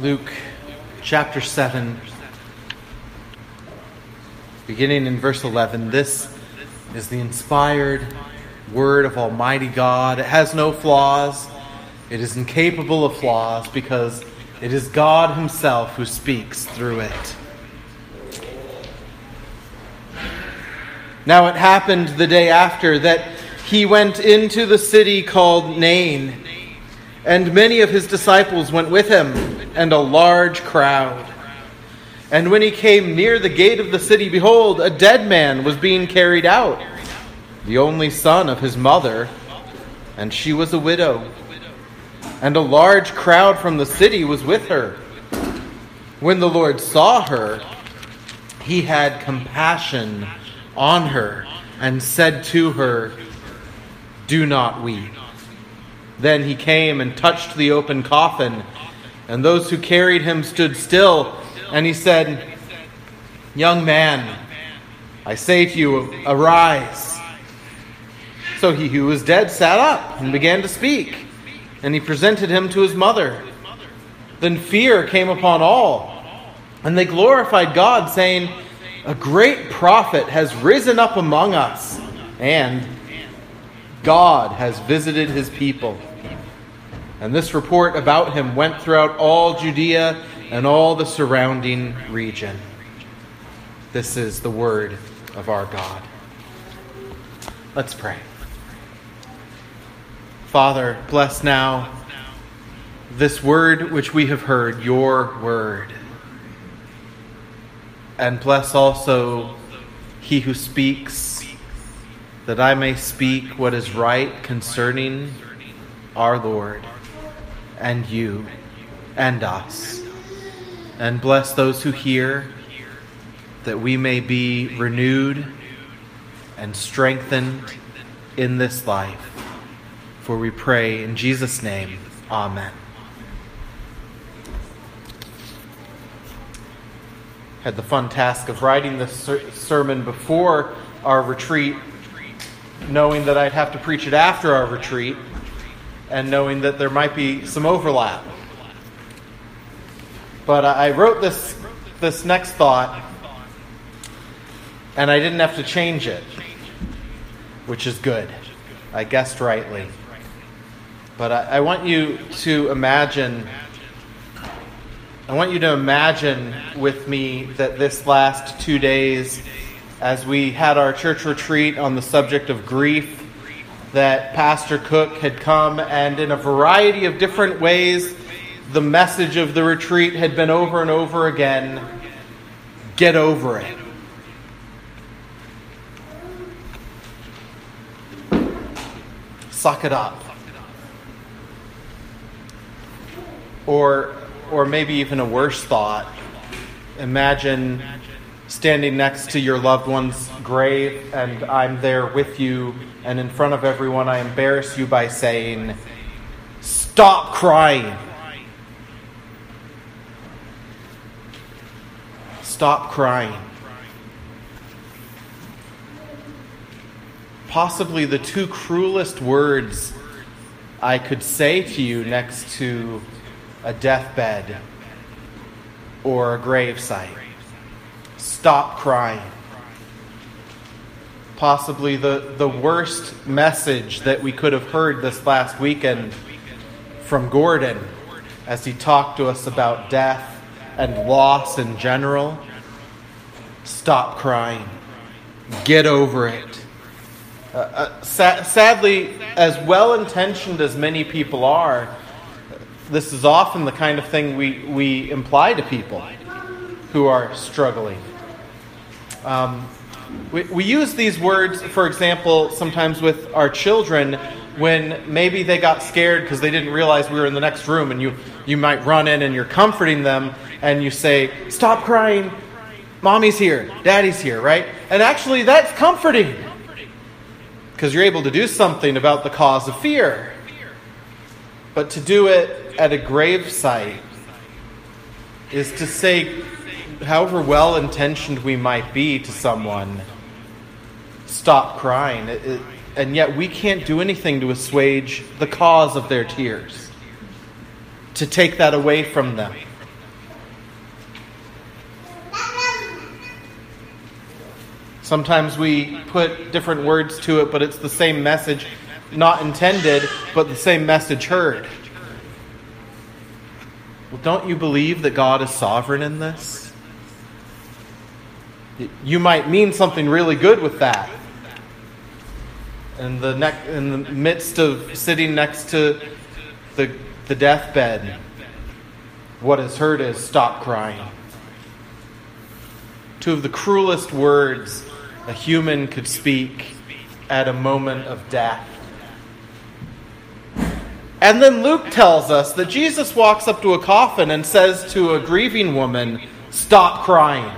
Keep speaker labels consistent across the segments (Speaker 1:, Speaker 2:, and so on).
Speaker 1: Luke chapter 7, beginning in verse 11. This is the inspired word of Almighty God. It has no flaws, it is incapable of flaws because it is God Himself who speaks through it. Now it happened the day after that he went into the city called Nain, and many of his disciples went with him, and a large crowd. And when he came near the gate of the city, behold, a dead man was being carried out, the only son of his mother, and she was a widow. And a large crowd from the city was with her. When the Lord saw her, he had compassion on her and said to her, Do not weep. Then he came and touched the open coffin, and those who carried him stood still. And he said, Young man, I say to you, arise. So he who was dead sat up and began to speak, and he presented him to his mother. Then fear came upon all, and they glorified God, saying, a great prophet has risen up among us, and God has visited his people. And this report about him went throughout all Judea and all the surrounding region. This is the word of our God. Let's pray. Father, bless now this word which we have heard, your word and bless also he who speaks, that I may speak what is right concerning our Lord and you and us. And bless those who hear, that we may be renewed and strengthened in this life. For we pray in Jesus' name, Amen. had the fun task of writing this ser- sermon before our retreat, knowing that I'd have to preach it after our retreat, and knowing that there might be some overlap. But I wrote this, this next thought, and I didn't have to change it, which is good. I guessed rightly. But I, I want you to imagine I want you to imagine with me that this last two days, as we had our church retreat on the subject of grief, that Pastor Cook had come and in a variety of different ways, the message of the retreat had been over and over again get over it. Suck it up. Or or maybe even a worse thought. Imagine standing next to your loved one's grave, and I'm there with you, and in front of everyone, I embarrass you by saying, Stop crying. Stop crying. Possibly the two cruelest words I could say to you next to a deathbed, or a gravesite. Stop crying. Possibly the, the worst message that we could have heard this last weekend from Gordon as he talked to us about death and loss in general. Stop crying. Get over it. Uh, uh, sa- sadly, as well intentioned as many people are, this is often the kind of thing we, we imply to people who are struggling. Um, we, we use these words, for example, sometimes with our children when maybe they got scared because they didn't realize we were in the next room, and you, you might run in and you're comforting them, and you say, Stop crying, mommy's here, daddy's here, right? And actually, that's comforting because you're able to do something about the cause of fear. But to do it at a grave site is to say, however well intentioned we might be to someone, stop crying. It, it, and yet we can't do anything to assuage the cause of their tears, to take that away from them. Sometimes we put different words to it, but it's the same message, not intended, but the same message heard. Well, don't you believe that God is sovereign in this? You might mean something really good with that. In the, in the midst of sitting next to the, the deathbed, what is heard is stop crying. Two of the cruelest words a human could speak at a moment of death. And then Luke tells us that Jesus walks up to a coffin and says to a grieving woman, Stop crying.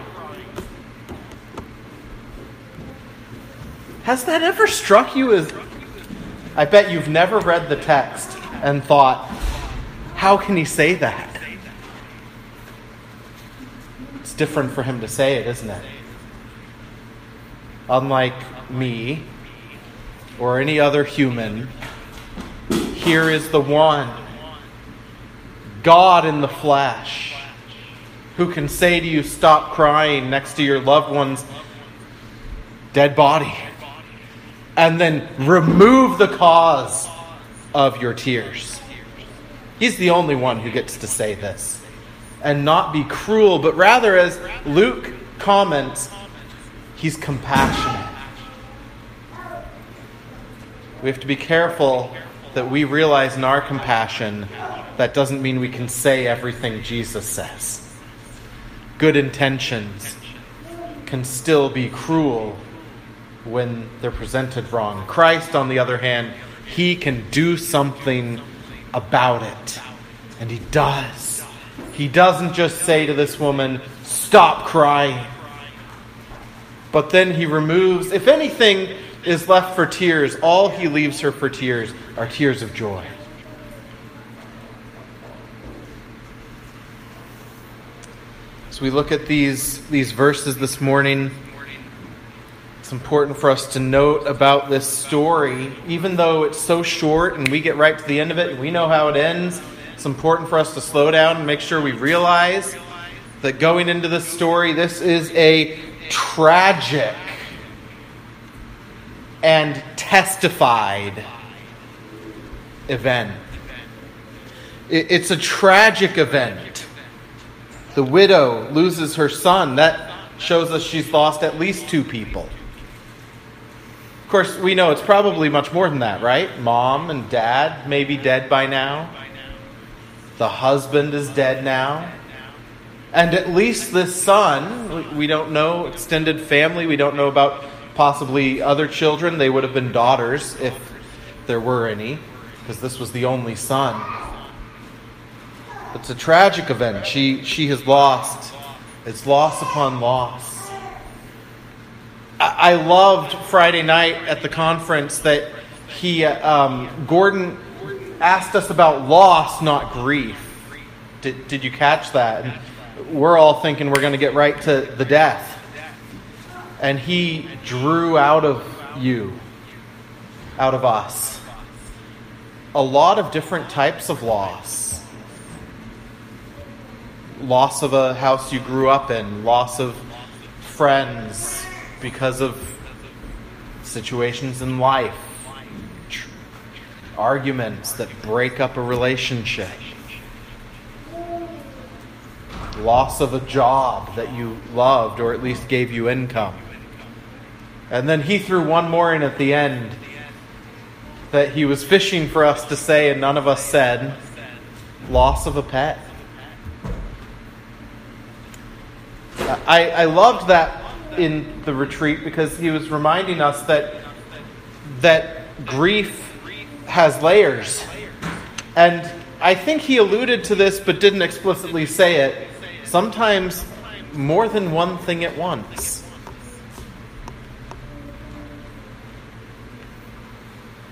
Speaker 1: Has that ever struck you as. I bet you've never read the text and thought, How can he say that? It's different for him to say it, isn't it? Unlike me or any other human here is the one, God in the flesh, who can say to you, Stop crying next to your loved one's dead body, and then remove the cause of your tears. He's the only one who gets to say this and not be cruel, but rather, as Luke comments, he's compassionate. We have to be careful that we realize in our compassion that doesn't mean we can say everything Jesus says. Good intentions can still be cruel when they're presented wrong. Christ, on the other hand, he can do something about it. And he does. He doesn't just say to this woman, Stop crying. But then he removes, if anything is left for tears, all he leaves her for tears are tears of joy. As we look at these, these verses this morning, it's important for us to note about this story, even though it's so short and we get right to the end of it and we know how it ends, it's important for us to slow down and make sure we realize that going into this story, this is a tragic and testified event. It's a tragic event. The widow loses her son. That shows us she's lost at least two people. Course, we know it's probably much more than that, right? Mom and dad may be dead by now. The husband is dead now. And at least this son, we don't know extended family, we don't know about possibly other children. They would have been daughters if there were any because this was the only son. It's a tragic event. She, she has lost. It's loss upon loss. I, loved Friday night at the conference that he, um, Gordon asked us about loss, not grief. Did, did you catch that? And we're all thinking we're going to get right to the death. And he drew out of you, out of us, a lot of different types of loss loss of a house you grew up in, loss of friends because of situations in life, arguments that break up a relationship, loss of a job that you loved or at least gave you income. And then he threw one more in at the end that he was fishing for us to say, and none of us said loss of a pet. I, I loved that in the retreat because he was reminding us that that grief has layers. And I think he alluded to this but didn't explicitly say it. Sometimes more than one thing at once.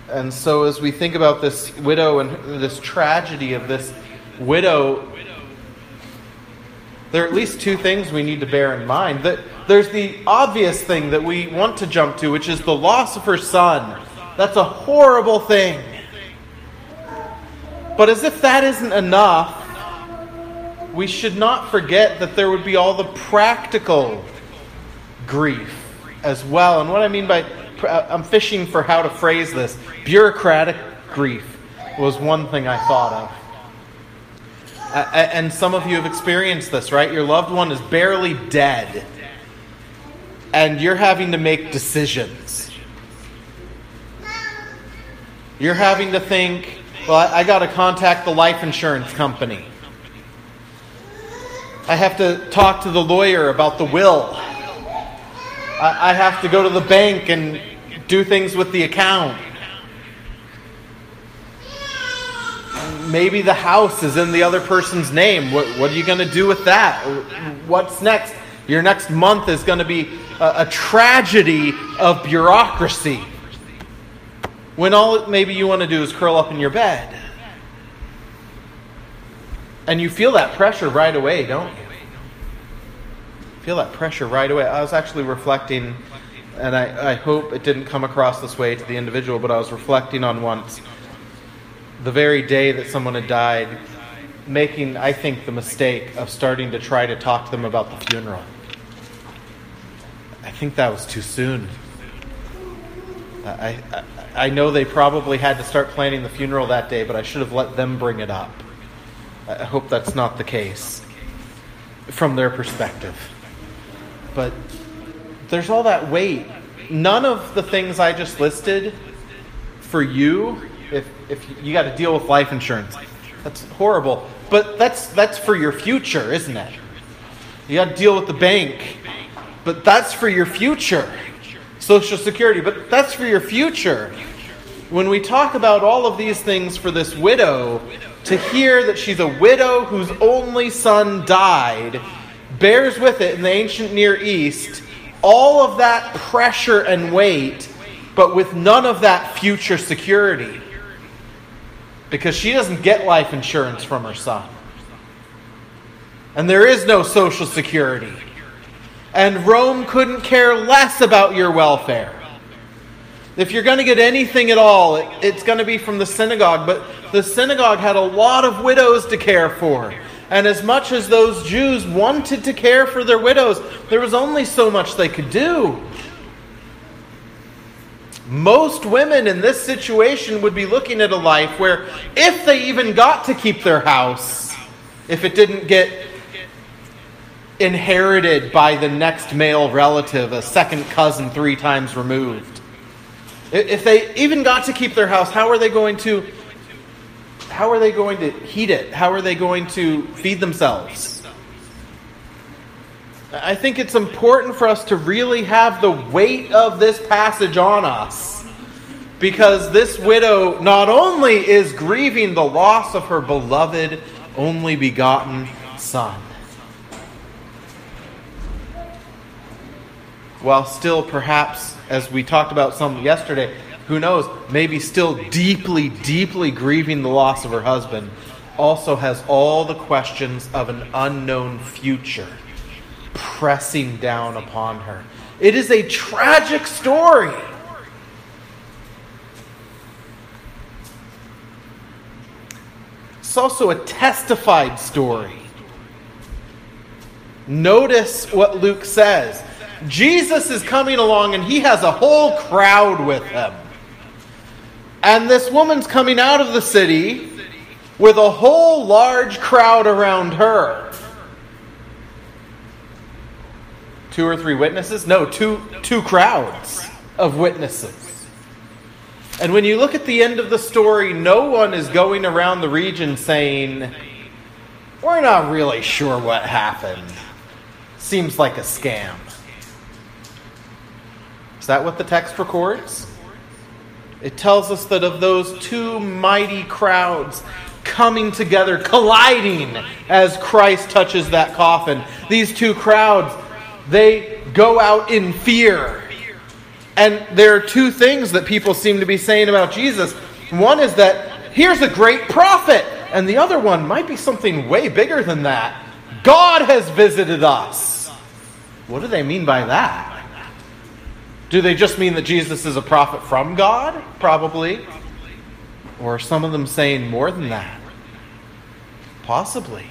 Speaker 1: And so, as we think about this widow and this tragedy of this widow, there are at least two things we need to bear in mind. That there's the obvious thing that we want to jump to, which is the loss of her son. That's a horrible thing. But as if that isn't enough, we should not forget that there would be all the practical grief as well. And what I mean by I'm fishing for how to phrase this bureaucratic grief was one thing I thought of. and some of you have experienced this, right? Your loved one is barely dead, and you're having to make decisions. You're having to think, well, I, I got to contact the life insurance company. I have to talk to the lawyer about the will. I, I have to go to the bank and do things with the account. Maybe the house is in the other person's name. What, what are you going to do with that? What's next? Your next month is going to be a, a tragedy of bureaucracy. When all maybe you want to do is curl up in your bed. And you feel that pressure right away, don't you? Feel that pressure right away. I was actually reflecting, and I, I hope it didn't come across this way to the individual, but I was reflecting on once the very day that someone had died, making, I think, the mistake of starting to try to talk to them about the funeral. I think that was too soon. I, I, I know they probably had to start planning the funeral that day, but I should have let them bring it up. I hope that's not the case from their perspective. But there's all that weight. None of the things I just listed for you, if, if you got to deal with life insurance, that's horrible. But that's, that's for your future, isn't it? You got to deal with the bank, but that's for your future. Social Security, but that's for your future. When we talk about all of these things for this widow, to hear that she's a widow whose only son died bears with it in the ancient Near East all of that pressure and weight, but with none of that future security. Because she doesn't get life insurance from her son. And there is no social security. And Rome couldn't care less about your welfare. If you're going to get anything at all, it, it's going to be from the synagogue. But the synagogue had a lot of widows to care for. And as much as those Jews wanted to care for their widows, there was only so much they could do. Most women in this situation would be looking at a life where, if they even got to keep their house, if it didn't get inherited by the next male relative, a second cousin three times removed, if they even got to keep their house, how are they going to how are they going to heat it? How are they going to feed themselves? I think it's important for us to really have the weight of this passage on us. Because this widow not only is grieving the loss of her beloved, only begotten son, while still perhaps, as we talked about some yesterday, who knows, maybe still deeply, deeply grieving the loss of her husband, also has all the questions of an unknown future pressing down upon her. It is a tragic story. It's also a testified story. Notice what Luke says. Jesus is coming along and he has a whole crowd with him. And this woman's coming out of the city with a whole large crowd around her. Two or three witnesses? No, two, two crowds of witnesses. And when you look at the end of the story, no one is going around the region saying, We're not really sure what happened. Seems like a scam. That what the text records? It tells us that of those two mighty crowds coming together, colliding as Christ touches that coffin, these two crowds, they go out in fear. And there are two things that people seem to be saying about Jesus. One is that here's a great prophet, and the other one might be something way bigger than that. God has visited us. What do they mean by that? Do they just mean that Jesus is a prophet from God? Probably. Or some of them saying more than that? Possibly.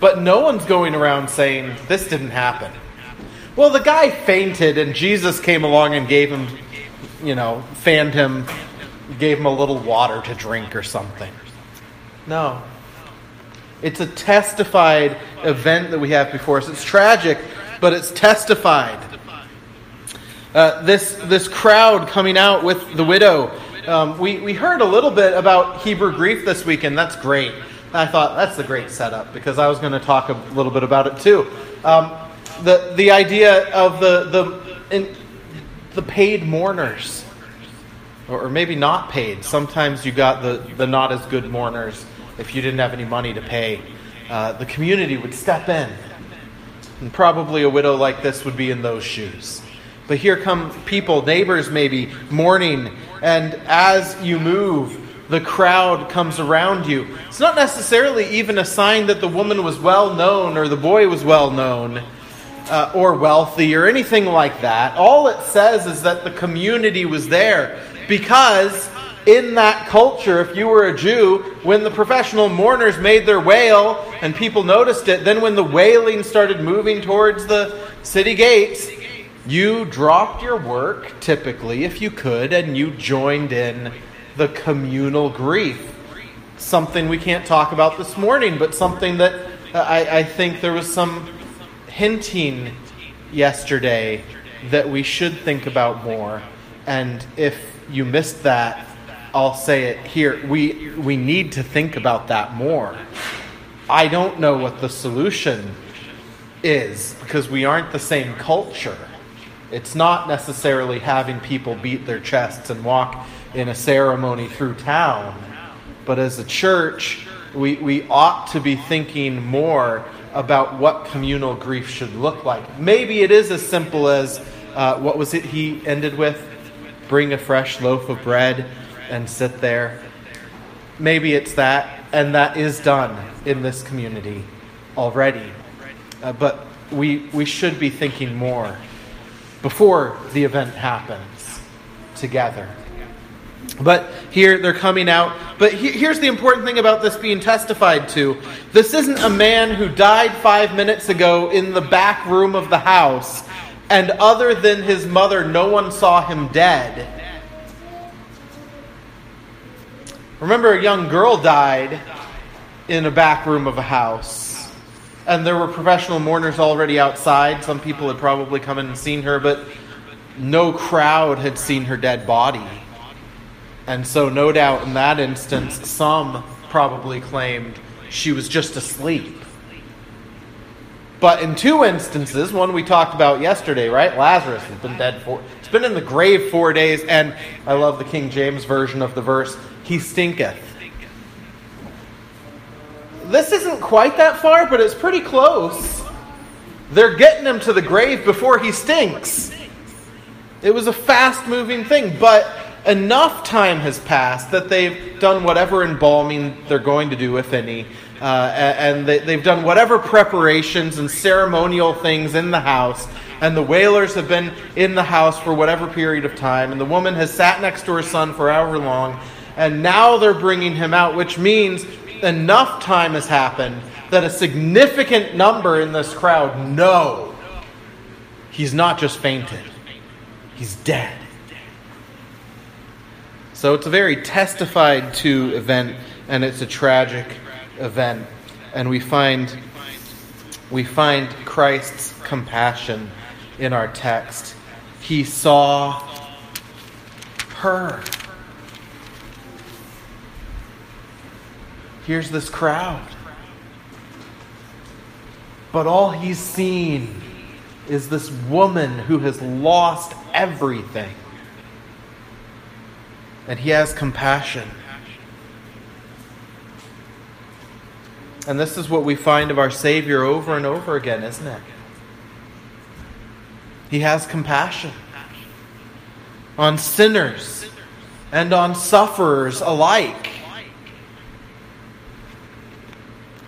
Speaker 1: But no one's going around saying, this didn't happen. well, the guy fainted and Jesus came along and gave him, you know, fanned him, gave him a little water to drink or something. No. It's a testified event that we have before us. It's tragic, but it's testified. Uh, this, this crowd coming out with the widow. Um, we, we heard a little bit about Hebrew grief this weekend. That's great. I thought that's a great setup because I was going to talk a little bit about it too. Um, the, the idea of the, the, in, the paid mourners, or, maybe not paid. Sometimes you got the, the not as good mourners if you didn't have any money to pay. Uh, the community would step in. And probably a widow like this would be in those shoes. But here come people, neighbors maybe, mourning. And as you move, the crowd comes around you. It's not necessarily even a sign that the woman was well known or the boy was well known uh, or wealthy or anything like that. All it says is that the community was there because in that culture, if you were a Jew, when the professional mourners made their wail and people noticed it, then when the wailing started moving towards the city gates, you dropped your work, typically, if you could, and you joined in the communal grief. Something we can't talk about this morning, but something that uh, I, I think there was some hinting yesterday that we should think about more. And if you missed that, I'll say it here. We, we need to think about that more. I don't know what the solution is because we aren't the same culture. It's not necessarily having people beat their chests and walk in a ceremony through town. But as a church, we, we ought to be thinking more about what communal grief should look like. Maybe it is as simple as uh, what was it he ended with? Bring a fresh loaf of bread and sit there. Maybe it's that, and that is done in this community already. Uh, but we, we should be thinking more before the event happens together. But here they're coming out. But he, here's the important thing about this being testified to this isn't a man who died five minutes ago in the back room of the house, and other than his mother, no one saw him dead. Remember, a young girl died in a back room of a house, and there were professional mourners already outside. Some people had probably come in and seen her, but no crowd had seen her dead body. And so, no doubt in that instance, some probably claimed she was just asleep. But in two instances, one we talked about yesterday, right? Lazarus has been dead for, it's been in the grave four days, and I love the King James version of the verse he stinketh. This isn't quite that far, but it's pretty close. They're getting him to the grave before he stinks. It was a fast moving thing, but enough time has passed that they've done whatever embalming they're going to do, if any, uh, and they, have done whatever preparations and ceremonial things in the house. And the wailers have been in the house for whatever period of time, and the woman has sat next to her son for however long, and now they're bringing him out, which means enough time has happened that a significant number in this crowd know he's not just fainted, he's dead. So it's a very testified to event, and it's a tragic event. And we find, we find Christ's compassion in our text. He saw her. Here's this crowd. But all he's seen is this woman who has lost everything. And he has compassion. And this is what we find of our Savior over and over again, isn't it? He has compassion on sinners and on sufferers alike.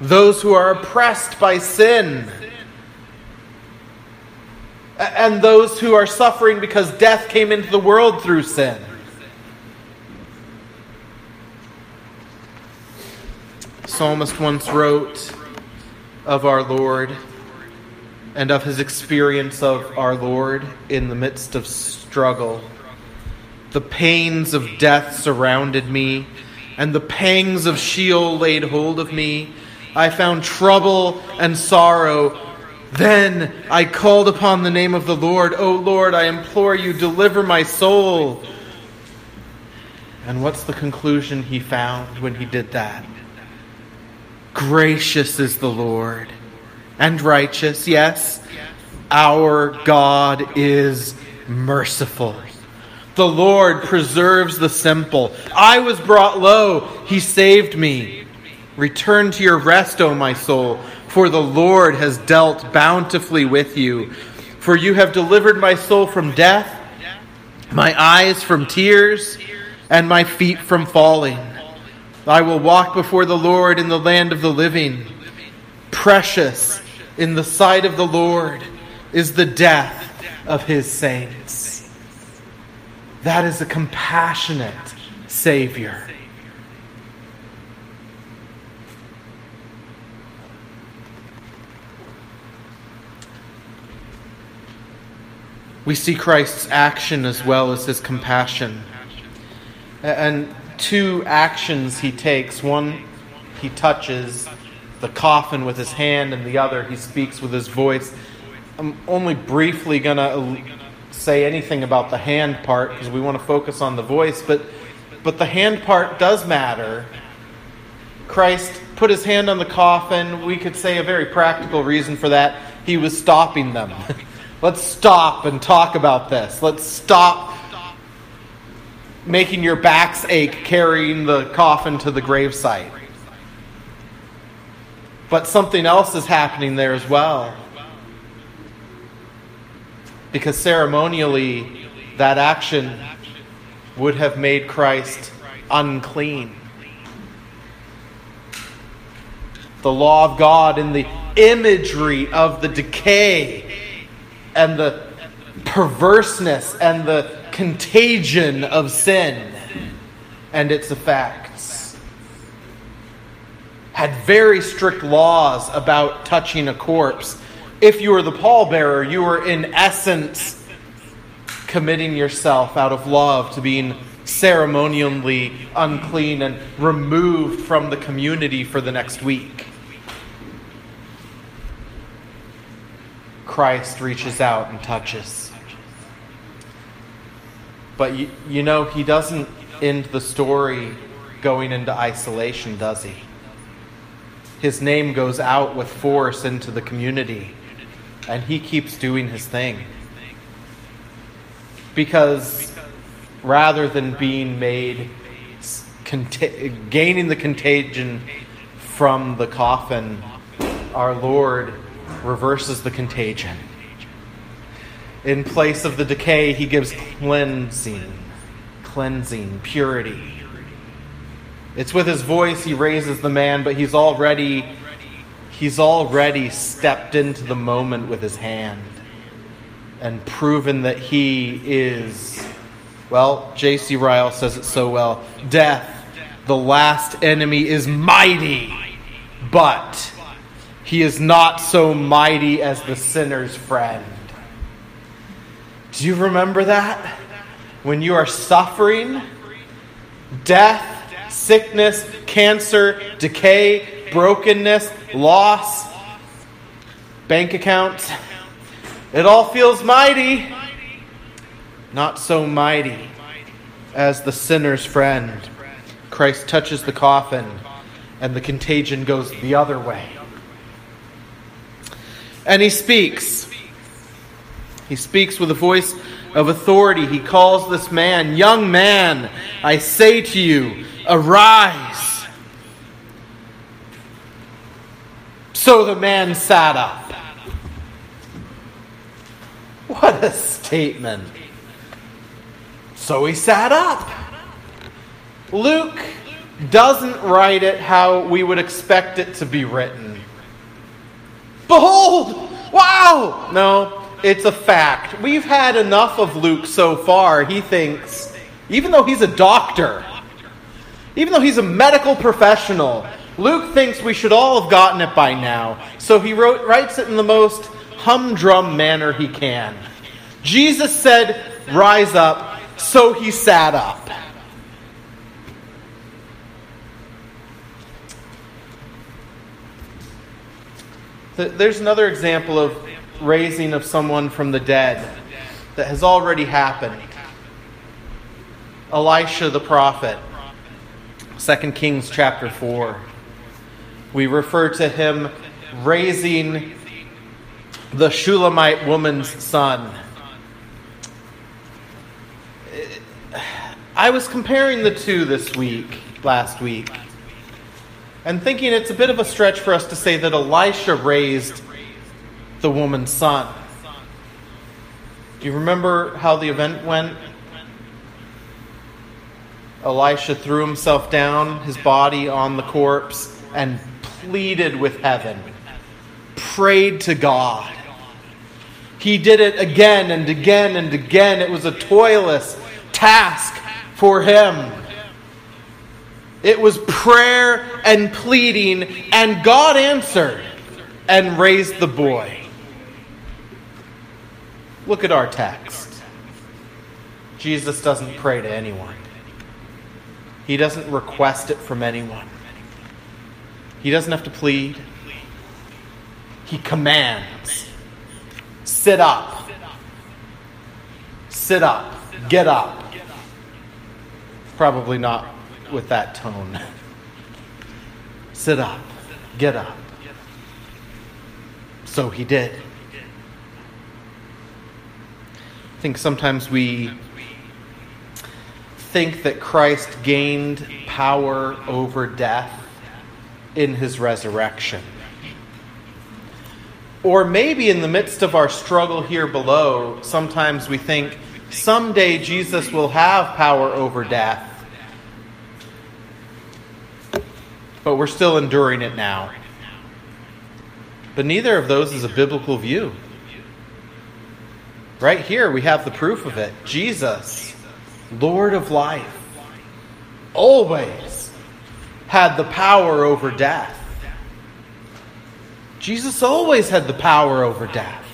Speaker 1: Those who are oppressed by sin, and those who are suffering because death came into the world through sin. Psalmist once wrote of our Lord, and of his experience of our Lord in the midst of struggle. The pains of death surrounded me, and the pangs of Sheol laid hold of me. I found trouble and sorrow. Then I called upon the name of the Lord. O Lord, I implore you, deliver my soul. And what's the conclusion he found when he did that? Gracious is the Lord and righteous, yes. Our God is merciful. The Lord preserves the simple. I was brought low, he saved me. Return to your rest, O my soul, for the Lord has dealt bountifully with you. For you have delivered my soul from death, my eyes from tears, and my feet from falling. I will walk before the Lord in the land of the living. Precious in the sight of the Lord is the death of his saints. That is a compassionate Savior. We see Christ's action as well as his compassion. And two actions he takes one, he touches the coffin with his hand, and the other, he speaks with his voice. I'm only briefly going to say anything about the hand part because we want to focus on the voice, but, but the hand part does matter. Christ put his hand on the coffin. We could say a very practical reason for that. He was stopping them. Let's stop and talk about this. Let's stop making your backs ache carrying the coffin to the gravesite. But something else is happening there as well. Because ceremonially, that action would have made Christ unclean. The law of God in the imagery of the decay and the perverseness and the contagion of sin and its effects. Had very strict laws about touching a corpse. If you were the pallbearer, you were in essence committing yourself out of love to being ceremonially unclean and removed from the community for the next week. Christ reaches out and touches. But you, you know, he doesn't end the story going into isolation, does he? His name goes out with force into the community, and he keeps doing his thing. Because rather than being made, gaining the contagion from the coffin, our Lord reverses the contagion in place of the decay, he gives cleansing, cleansing, purity. It's with his voice he raises the man, but he's already he's already stepped into the moment with his hand and proven that he is well, J.C. Ryle says it so well. Death, the last enemy, is mighty, but he is not so mighty as the sinner's friend. Do you remember that? When you are suffering, death, sickness, cancer, decay, brokenness, loss, bank accounts, it all feels mighty. Not so mighty as the sinner's friend. Christ touches the coffin, and the contagion goes the other way. And he speaks. He speaks with a voice of authority. He calls this man, Young man, I say to you, arise. So the man sat up. What a statement. So he sat up. Luke doesn't write it how we would expect it to be written. Wow! No, it's a fact. We've had enough of Luke so far. He thinks, even though he's a doctor, even though he's a medical professional, Luke thinks we should all have gotten it by now. So he wrote, writes it in the most humdrum manner he can. Jesus said, Rise up, so he sat up. There's another example of raising of someone from the dead that has already happened. Elisha the prophet, 2 Kings chapter 4. We refer to him raising the Shulamite woman's son. I was comparing the two this week, last week, and thinking it's a bit of a stretch for us to say that Elisha raised the woman's son. Do you remember how the event went? Elisha threw himself down, his body on the corpse, and pleaded with heaven, prayed to God. He did it again and again and again. It was a toilless task for him. It was prayer and pleading, and God answered and raised the boy. Look at our text. Jesus doesn't pray to anyone, He doesn't request it from anyone. He doesn't have to plead, He commands sit up, sit up, get up. Probably not with that tone. Sit up, get up. So he did. I think sometimes we think that Christ gained power over death in his resurrection. Or maybe in the midst of our struggle here below, sometimes we think someday Jesus will have power over death. But we're still enduring it now. But neither of those is a biblical view. Right here, we have the proof of it. Jesus, Lord of life, always had the power over death. Jesus always had the power over death.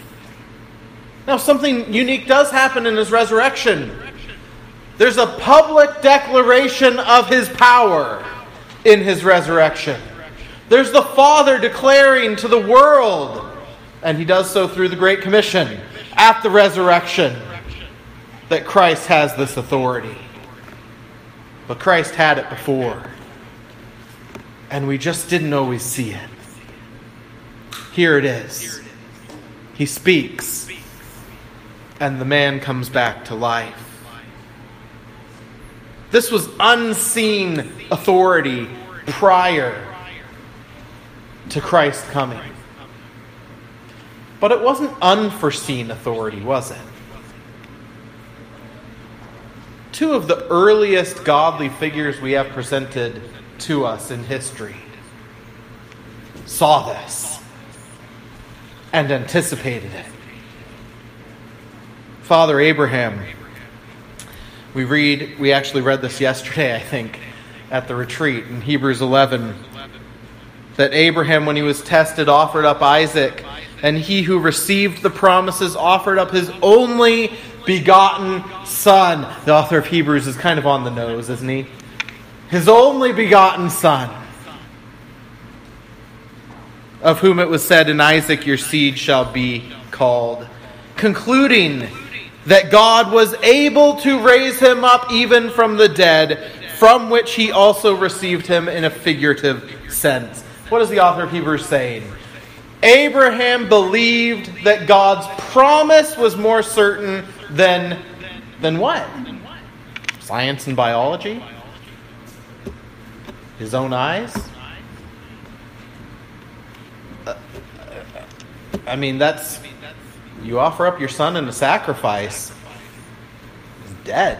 Speaker 1: Now, something unique does happen in his resurrection. There's a public declaration of his power in his resurrection. There's the Father declaring to the world, and he does so through the Great Commission at the resurrection, that Christ has this authority. But Christ had it before and we just didn't always see it. Here it is. He speaks, and the man comes back to life. This was unseen authority prior to Christ coming. But it wasn't unforeseen authority, was it? Two of the earliest godly figures we have presented to us in history saw this and anticipated it. Father Abraham, we read, we actually read this yesterday, I think, at the retreat in Hebrews 11, that Abraham, when he was tested, offered up Isaac, and he who received the promises offered up his only begotten son. The author of Hebrews is kind of on the nose, isn't he? his only begotten Son, of whom it was said, In Isaac your seed shall be called, concluding that God was able to raise him up even from the dead, from which he also received him in a figurative sense. What is the author of Hebrews saying? Abraham believed that God's promise was more certain than, than what? Science and biology? His own eyes? Uh, I mean, that's. You offer up your son in a sacrifice, he's dead.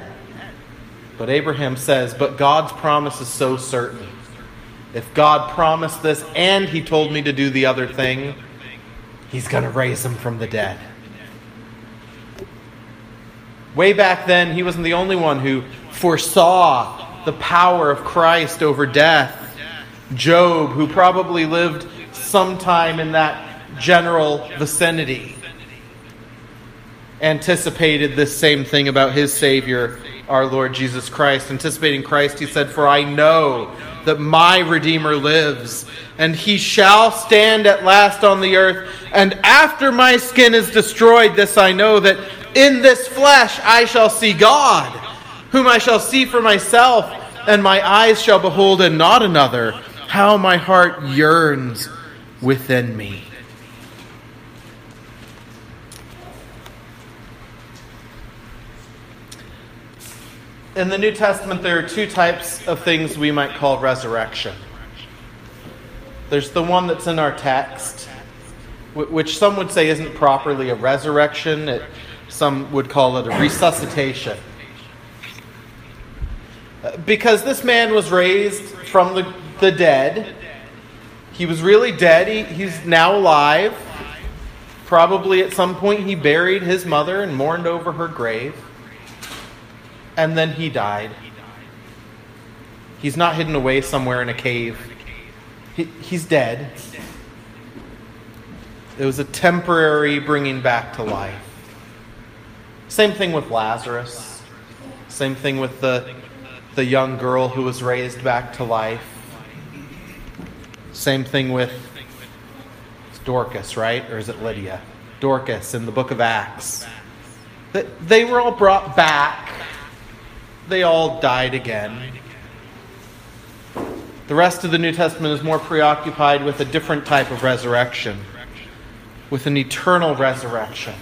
Speaker 1: But Abraham says, But God's promise is so certain. If God promised this and he told me to do the other thing, he's going to raise him from the dead. Way back then, he wasn't the only one who foresaw the power of Christ over death. Job, who probably lived sometime in that general vicinity anticipated this same thing about his Savior, our Lord Jesus Christ. Anticipating Christ, he said, For I know that my Redeemer lives, and he shall stand at last on the earth. And after my skin is destroyed, this I know that in this flesh I shall see God, whom I shall see for myself, and my eyes shall behold and not another. How my heart yearns within me. In the New Testament, there are two types of things we might call resurrection. There's the one that's in our text, which some would say isn't properly a resurrection, it, some would call it a resuscitation. Uh, because this man was raised from the, the dead, he was really dead, he, he's now alive. Probably at some point he buried his mother and mourned over her grave and then he died. He's not hidden away somewhere in a cave. He, he's dead. It was a temporary bringing back to life. Same thing with Lazarus. Same thing with the, the young girl who was raised back to life. Same thing with Dorcas, right? Or is it Lydia? Dorcas in the book of Acts. They were all brought back they all died again. The rest of the New Testament is more preoccupied with a different type of resurrection, with an eternal resurrection,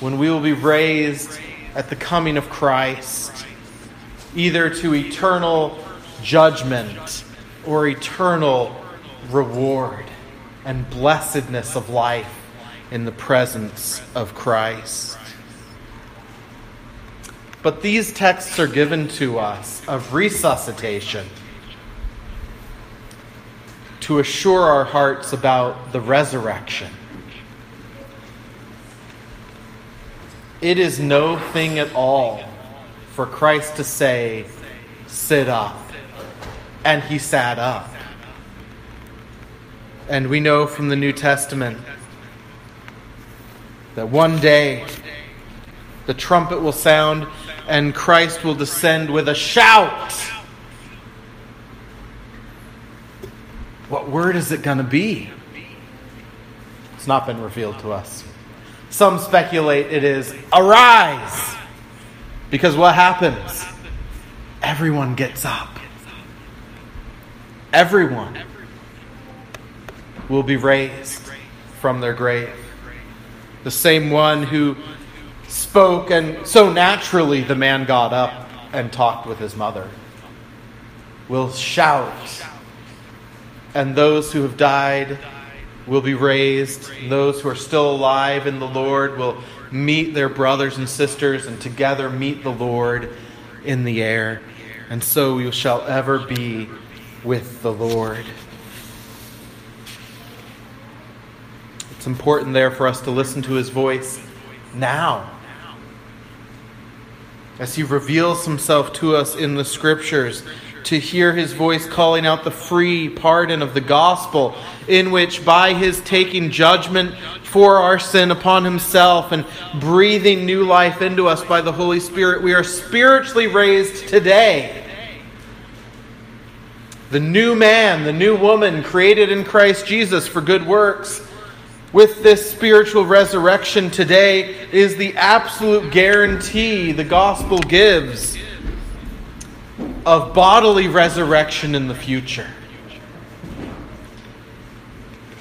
Speaker 1: when we will be raised at the coming of Christ, either to eternal judgment or eternal reward and blessedness of life in the presence of Christ. But these texts are given to us of resuscitation to assure our hearts about the resurrection. It is no thing at all for Christ to say, Sit up. And he sat up. And we know from the New Testament that one day the trumpet will sound and Christ will descend with a shout. What word is it going to be? It's not been revealed to us. Some speculate it is arise. Because what happens? Everyone gets up. Everyone will be raised from their grave. The same one who spoke, and so naturally the man got up and talked with his mother. Will shout, and those who have died will be raised. and Those who are still alive in the Lord will meet their brothers and sisters, and together meet the Lord in the air. And so we shall ever be with the Lord. It's important there for us to listen to his voice now as he reveals himself to us in the scriptures, to hear his voice calling out the free pardon of the gospel, in which by his taking judgment for our sin upon himself and breathing new life into us by the Holy Spirit, we are spiritually raised today. The new man, the new woman created in Christ Jesus for good works with this spiritual resurrection today is the absolute guarantee the gospel gives of bodily resurrection in the future.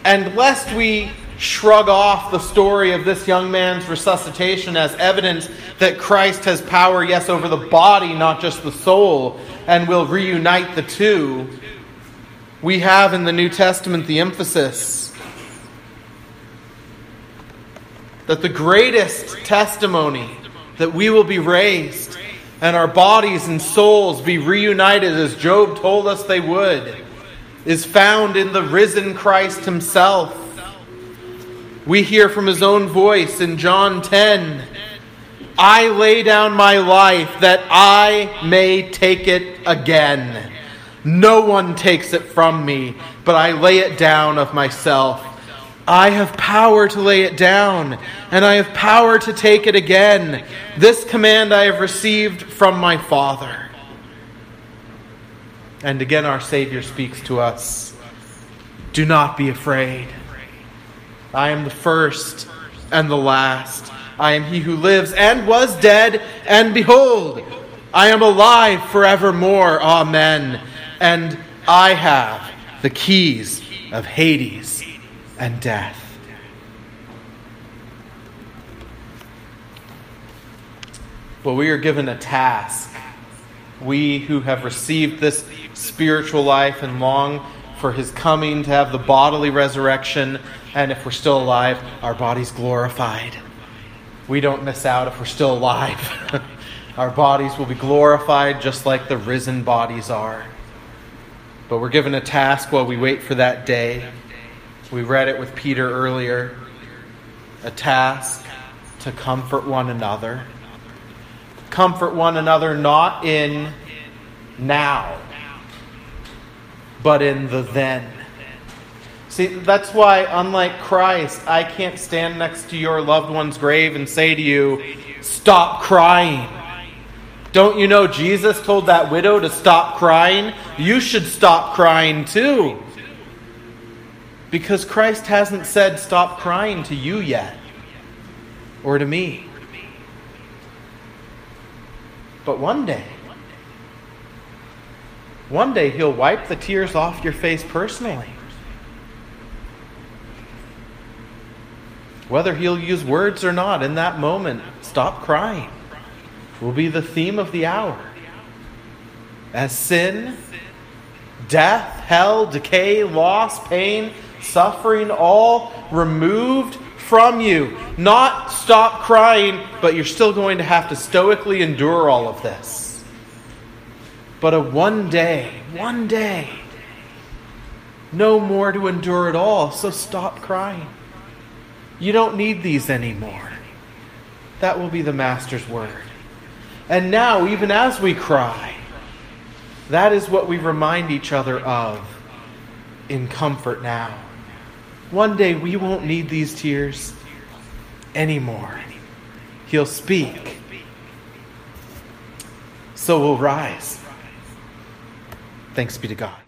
Speaker 1: And lest we shrug off the story of this young man's resuscitation as evidence that Christ has power, yes, over the body, not just the soul, and will reunite the two, we have in the New Testament the emphasis that the greatest testimony that we will be raised and our bodies and souls be reunited as Job told us they would is found in the risen Christ himself. We hear from his own voice in John 10 I lay down my life that I may take it again. No one takes it from me, but I lay it down of myself. I have power to lay it down, and I have power to take it again. This command I have received from my Father. And again, our Savior speaks to us Do not be afraid. I am the first and the last. I am he who lives and was dead, and behold, I am alive forevermore. Amen. And I have the keys of Hades and death. But we are given a task. We who have received this spiritual life and long for his coming to have the bodily resurrection, and if we're still alive, our bodies glorified. We don't miss out if we're still alive. our bodies will be glorified just like the risen bodies are. But we're given a task while we wait for that day. We read it with Peter earlier a task to comfort one another. Comfort one another not in now, but in the then. See, that's why, unlike Christ, I can't stand next to your loved one's grave and say to you, Stop crying. Don't you know Jesus told that widow to stop crying? You should stop crying too. Because Christ hasn't said, Stop crying to you yet, or to me. But one day, one day He'll wipe the tears off your face personally. Whether He'll use words or not in that moment, stop crying will be the theme of the hour. As sin, death, hell, decay, loss, pain, suffering, all removed from you. Not stop crying, but you're still going to have to stoically endure all of this. But a one day, one day, no more to endure at all, so stop crying. You don't need these anymore. That will be the Master's word. And now, even as we cry, that is what we remind each other of in comfort now. One day we won't need these tears anymore. He'll speak. So we'll rise. Thanks be to God.